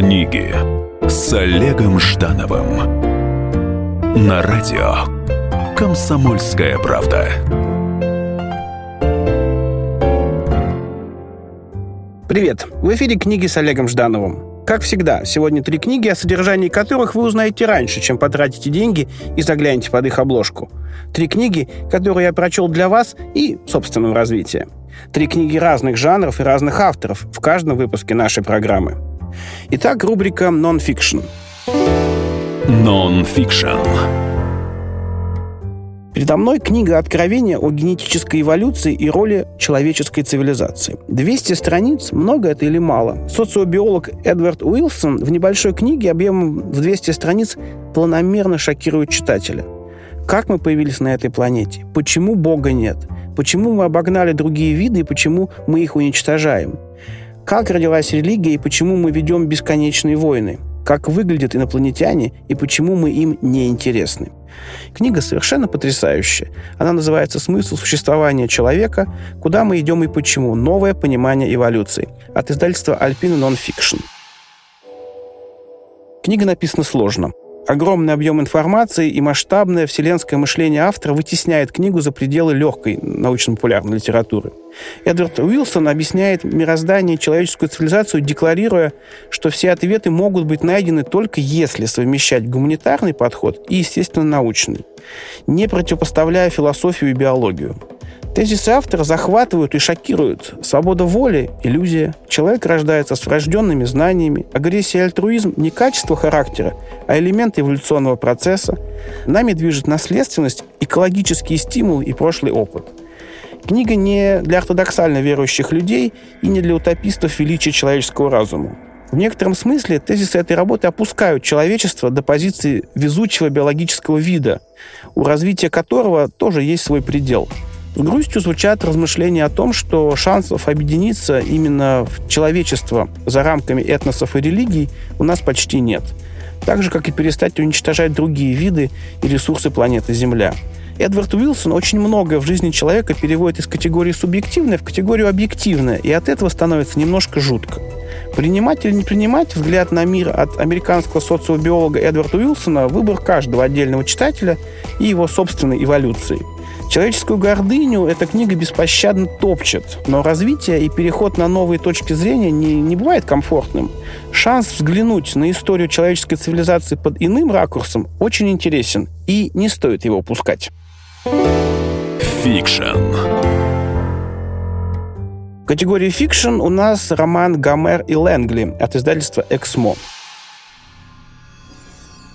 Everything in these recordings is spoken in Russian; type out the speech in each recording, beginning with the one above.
Книги с Олегом Ждановым на радио Комсомольская правда. Привет! В эфире книги с Олегом Ждановым. Как всегда, сегодня три книги, о содержании которых вы узнаете раньше, чем потратите деньги и заглянете под их обложку. Три книги, которые я прочел для вас и собственного развития. Три книги разных жанров и разных авторов в каждом выпуске нашей программы. Итак, рубрика «Нон-фикшн». Нон-фикшн. Передо мной книга «Откровения о генетической эволюции и роли человеческой цивилизации». 200 страниц, много это или мало? Социобиолог Эдвард Уилсон в небольшой книге объемом в 200 страниц планомерно шокирует читателя. Как мы появились на этой планете? Почему Бога нет? Почему мы обогнали другие виды и почему мы их уничтожаем? Как родилась религия и почему мы ведем бесконечные войны? Как выглядят инопланетяне и почему мы им не интересны? Книга совершенно потрясающая. Она называется «Смысл существования человека. Куда мы идем и почему. Новое понимание эволюции» от издательства Alpina Nonfiction. Книга написана сложно. Огромный объем информации и масштабное вселенское мышление автора вытесняет книгу за пределы легкой научно-популярной литературы. Эдвард Уилсон объясняет мироздание и человеческую цивилизацию, декларируя, что все ответы могут быть найдены только если совмещать гуманитарный подход и, естественно, научный, не противопоставляя философию и биологию. Тезисы автора захватывают и шокируют. Свобода воли – иллюзия. Человек рождается с врожденными знаниями. Агрессия и альтруизм – не качество характера, а элемент эволюционного процесса. Нами движет наследственность, экологические стимулы и прошлый опыт. Книга не для ортодоксально верующих людей и не для утопистов величия человеческого разума. В некотором смысле тезисы этой работы опускают человечество до позиции везучего биологического вида, у развития которого тоже есть свой предел – с грустью звучат размышления о том, что шансов объединиться именно в человечество за рамками этносов и религий у нас почти нет. Так же, как и перестать уничтожать другие виды и ресурсы планеты Земля. Эдвард Уилсон очень многое в жизни человека переводит из категории субъективное в категорию объективное, и от этого становится немножко жутко. Принимать или не принимать взгляд на мир от американского социобиолога Эдварда Уилсона – выбор каждого отдельного читателя и его собственной эволюции – Человеческую гордыню эта книга беспощадно топчет, но развитие и переход на новые точки зрения не, не бывает комфортным. Шанс взглянуть на историю человеческой цивилизации под иным ракурсом очень интересен, и не стоит его упускать. Фикшн. В категории фикшн у нас роман «Гомер и Лэнгли» от издательства «Эксмо».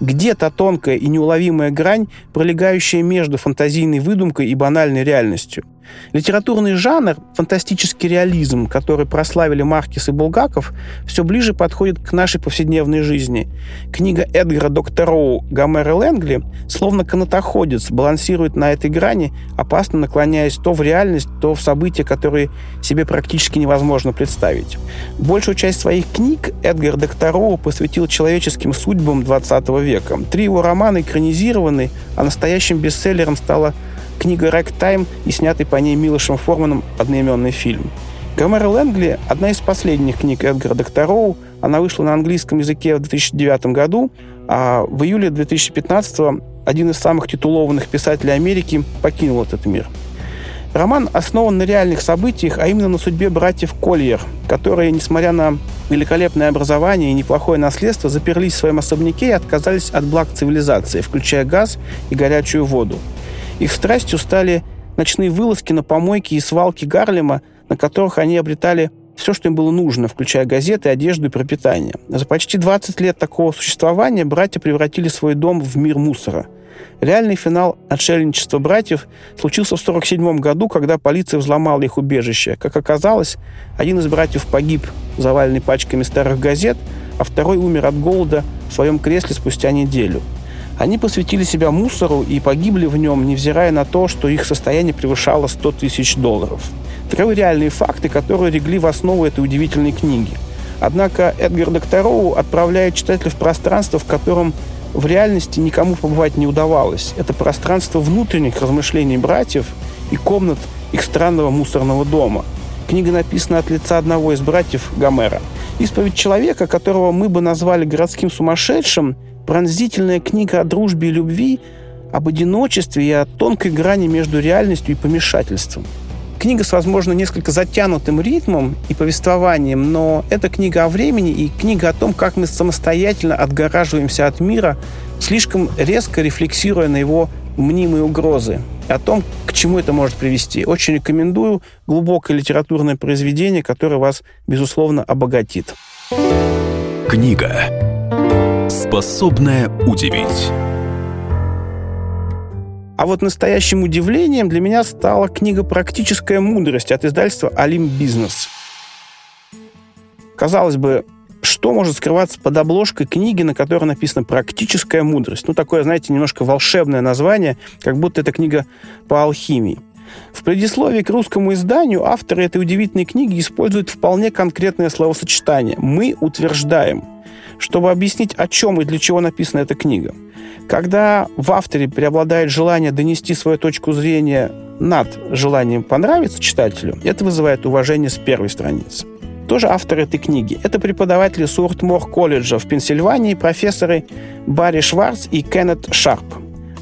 Где-то тонкая и неуловимая грань, пролегающая между фантазийной выдумкой и банальной реальностью – Литературный жанр, фантастический реализм, который прославили Маркес и Булгаков, все ближе подходит к нашей повседневной жизни. Книга Эдгара Доктороу «Гомер и Лэнгли» словно канатоходец, балансирует на этой грани, опасно наклоняясь то в реальность, то в события, которые себе практически невозможно представить. Большую часть своих книг Эдгар Доктороу посвятил человеческим судьбам 20 века. Три его романа экранизированы, а настоящим бестселлером стала книга «Рэгтайм» и снятый по ней Милошем Форманом одноименный фильм. Гомер Лэнгли – одна из последних книг Эдгара Доктороу. Она вышла на английском языке в 2009 году, а в июле 2015 один из самых титулованных писателей Америки покинул этот мир. Роман основан на реальных событиях, а именно на судьбе братьев Кольер, которые, несмотря на великолепное образование и неплохое наследство, заперлись в своем особняке и отказались от благ цивилизации, включая газ и горячую воду. Их страстью стали ночные вылазки на помойки и свалки Гарлема, на которых они обретали все, что им было нужно, включая газеты, одежду и пропитание. За почти 20 лет такого существования братья превратили свой дом в мир мусора. Реальный финал отшельничества братьев случился в 1947 году, когда полиция взломала их убежище. Как оказалось, один из братьев погиб, заваленный пачками старых газет, а второй умер от голода в своем кресле спустя неделю – они посвятили себя мусору и погибли в нем, невзирая на то, что их состояние превышало 100 тысяч долларов. Таковы реальные факты, которые легли в основу этой удивительной книги. Однако Эдгар Доктороу отправляет читателя в пространство, в котором в реальности никому побывать не удавалось. Это пространство внутренних размышлений братьев и комнат их странного мусорного дома. Книга написана от лица одного из братьев Гомера. Исповедь человека, которого мы бы назвали городским сумасшедшим, пронзительная книга о дружбе и любви, об одиночестве и о тонкой грани между реальностью и помешательством. Книга с, возможно, несколько затянутым ритмом и повествованием, но это книга о времени и книга о том, как мы самостоятельно отгораживаемся от мира, слишком резко рефлексируя на его мнимые угрозы, о том, к чему это может привести. Очень рекомендую глубокое литературное произведение, которое вас, безусловно, обогатит. Книга, способная удивить. А вот настоящим удивлением для меня стала книга «Практическая мудрость» от издательства «Алим Бизнес». Казалось бы, что может скрываться под обложкой книги, на которой написано «Практическая мудрость». Ну, такое, знаете, немножко волшебное название, как будто это книга по алхимии. В предисловии к русскому изданию авторы этой удивительной книги используют вполне конкретное словосочетание «мы утверждаем», чтобы объяснить, о чем и для чего написана эта книга. Когда в авторе преобладает желание донести свою точку зрения над желанием понравиться читателю, это вызывает уважение с первой страницы тоже автор этой книги. Это преподаватели Суртмор колледжа в Пенсильвании, профессоры Барри Шварц и Кеннет Шарп.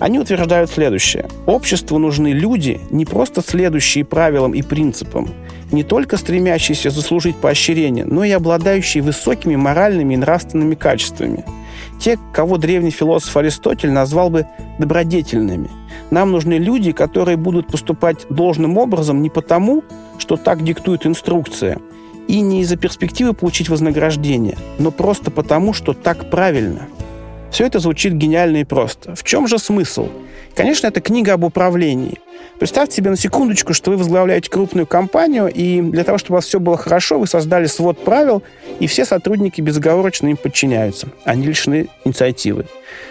Они утверждают следующее. Обществу нужны люди, не просто следующие правилам и принципам, не только стремящиеся заслужить поощрение, но и обладающие высокими моральными и нравственными качествами. Те, кого древний философ Аристотель назвал бы добродетельными. Нам нужны люди, которые будут поступать должным образом не потому, что так диктует инструкция – и не из-за перспективы получить вознаграждение, но просто потому, что так правильно. Все это звучит гениально и просто. В чем же смысл? Конечно, это книга об управлении. Представьте себе на секундочку, что вы возглавляете крупную компанию, и для того, чтобы у вас все было хорошо, вы создали свод правил, и все сотрудники безоговорочно им подчиняются. Они лишены инициативы.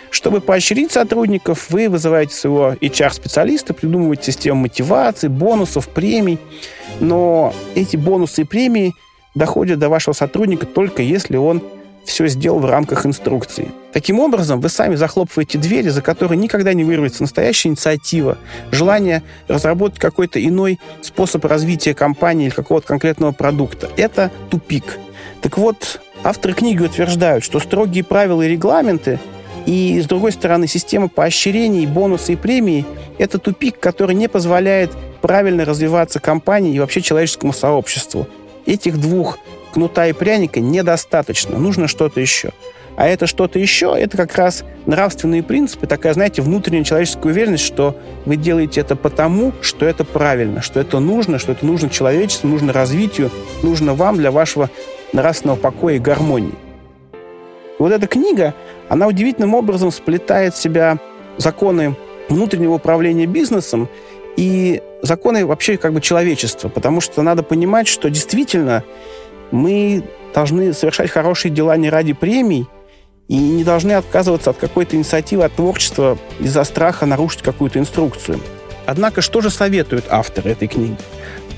Чтобы поощрить сотрудников, вы вызываете своего HR-специалиста, придумываете систему мотивации, бонусов, премий. Но эти бонусы и премии доходят до вашего сотрудника только если он все сделал в рамках инструкции. Таким образом, вы сами захлопываете двери, за которые никогда не вырвется настоящая инициатива, желание разработать какой-то иной способ развития компании или какого-то конкретного продукта. Это тупик. Так вот, авторы книги утверждают, что строгие правила и регламенты и, с другой стороны, система поощрений, бонусы и премии – это тупик, который не позволяет правильно развиваться компании и вообще человеческому сообществу. Этих двух кнута и пряника недостаточно, нужно что-то еще. А это что-то еще, это как раз нравственные принципы, такая, знаете, внутренняя человеческая уверенность, что вы делаете это потому, что это правильно, что это нужно, что это нужно человечеству, нужно развитию, нужно вам для вашего нравственного покоя и гармонии. И вот эта книга, она удивительным образом сплетает в себя законы внутреннего управления бизнесом и законы вообще как бы человечества, потому что надо понимать, что действительно мы должны совершать хорошие дела не ради премий и не должны отказываться от какой-то инициативы, от творчества из-за страха нарушить какую-то инструкцию. Однако, что же советуют авторы этой книги?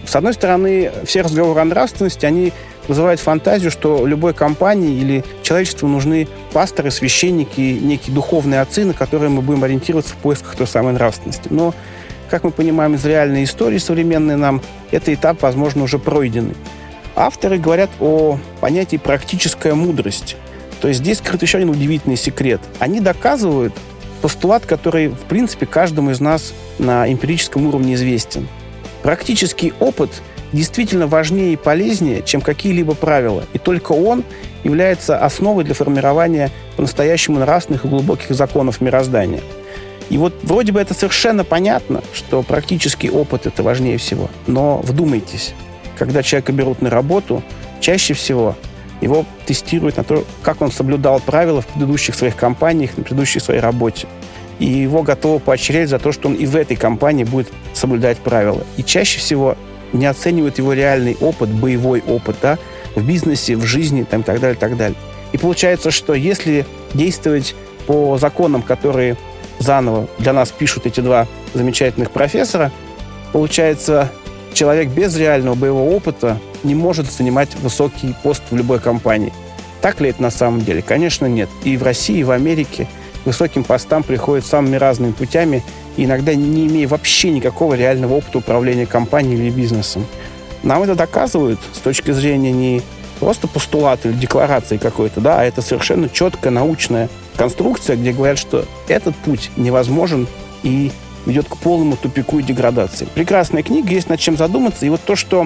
С одной стороны, все разговоры о нравственности, они вызывают фантазию, что любой компании или человечеству нужны пасторы, священники, некие духовные отцы, на которые мы будем ориентироваться в поисках той самой нравственности. Но, как мы понимаем из реальной истории современной нам, этот этап, возможно, уже пройденный. Авторы говорят о понятии практическая мудрость. То есть здесь скрыт еще один удивительный секрет. Они доказывают постулат, который, в принципе, каждому из нас на эмпирическом уровне известен. Практический опыт действительно важнее и полезнее, чем какие-либо правила. И только он является основой для формирования по-настоящему нравственных и глубоких законов мироздания. И вот вроде бы это совершенно понятно, что практический опыт это важнее всего. Но вдумайтесь, когда человека берут на работу, чаще всего его тестируют на то, как он соблюдал правила в предыдущих своих компаниях, на предыдущей своей работе. И его готовы поощрять за то, что он и в этой компании будет соблюдать правила. И чаще всего не оценивают его реальный опыт, боевой опыт, да, в бизнесе, в жизни там, и так далее, и так далее. И получается, что если действовать по законам, которые заново для нас пишут эти два замечательных профессора, получается, человек без реального боевого опыта не может занимать высокий пост в любой компании. Так ли это на самом деле? Конечно, нет. И в России, и в Америке высоким постам приходят самыми разными путями, иногда не имея вообще никакого реального опыта управления компанией или бизнесом. Нам это доказывают с точки зрения не просто постулат или декларация какой-то, да, а это совершенно четкая научная конструкция, где говорят, что этот путь невозможен и ведет к полному тупику и деградации. Прекрасная книга, есть над чем задуматься. И вот то, что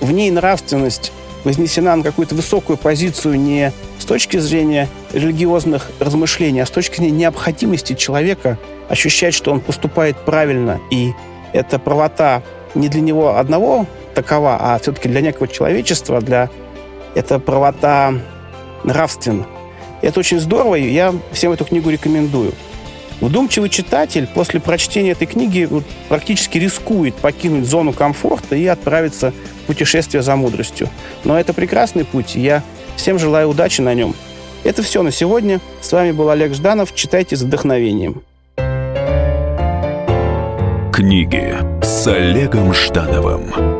в ней нравственность вознесена на какую-то высокую позицию не с точки зрения религиозных размышлений, а с точки зрения необходимости человека ощущать, что он поступает правильно, и эта правота не для него одного такова, а все-таки для некого человечества, для это правота нравственна. Это очень здорово, и я всем эту книгу рекомендую. Вдумчивый читатель после прочтения этой книги практически рискует покинуть зону комфорта и отправиться в путешествие за мудростью. Но это прекрасный путь, и я всем желаю удачи на нем. Это все на сегодня. С вами был Олег Жданов. Читайте с вдохновением. Книги с Олегом Ждановым.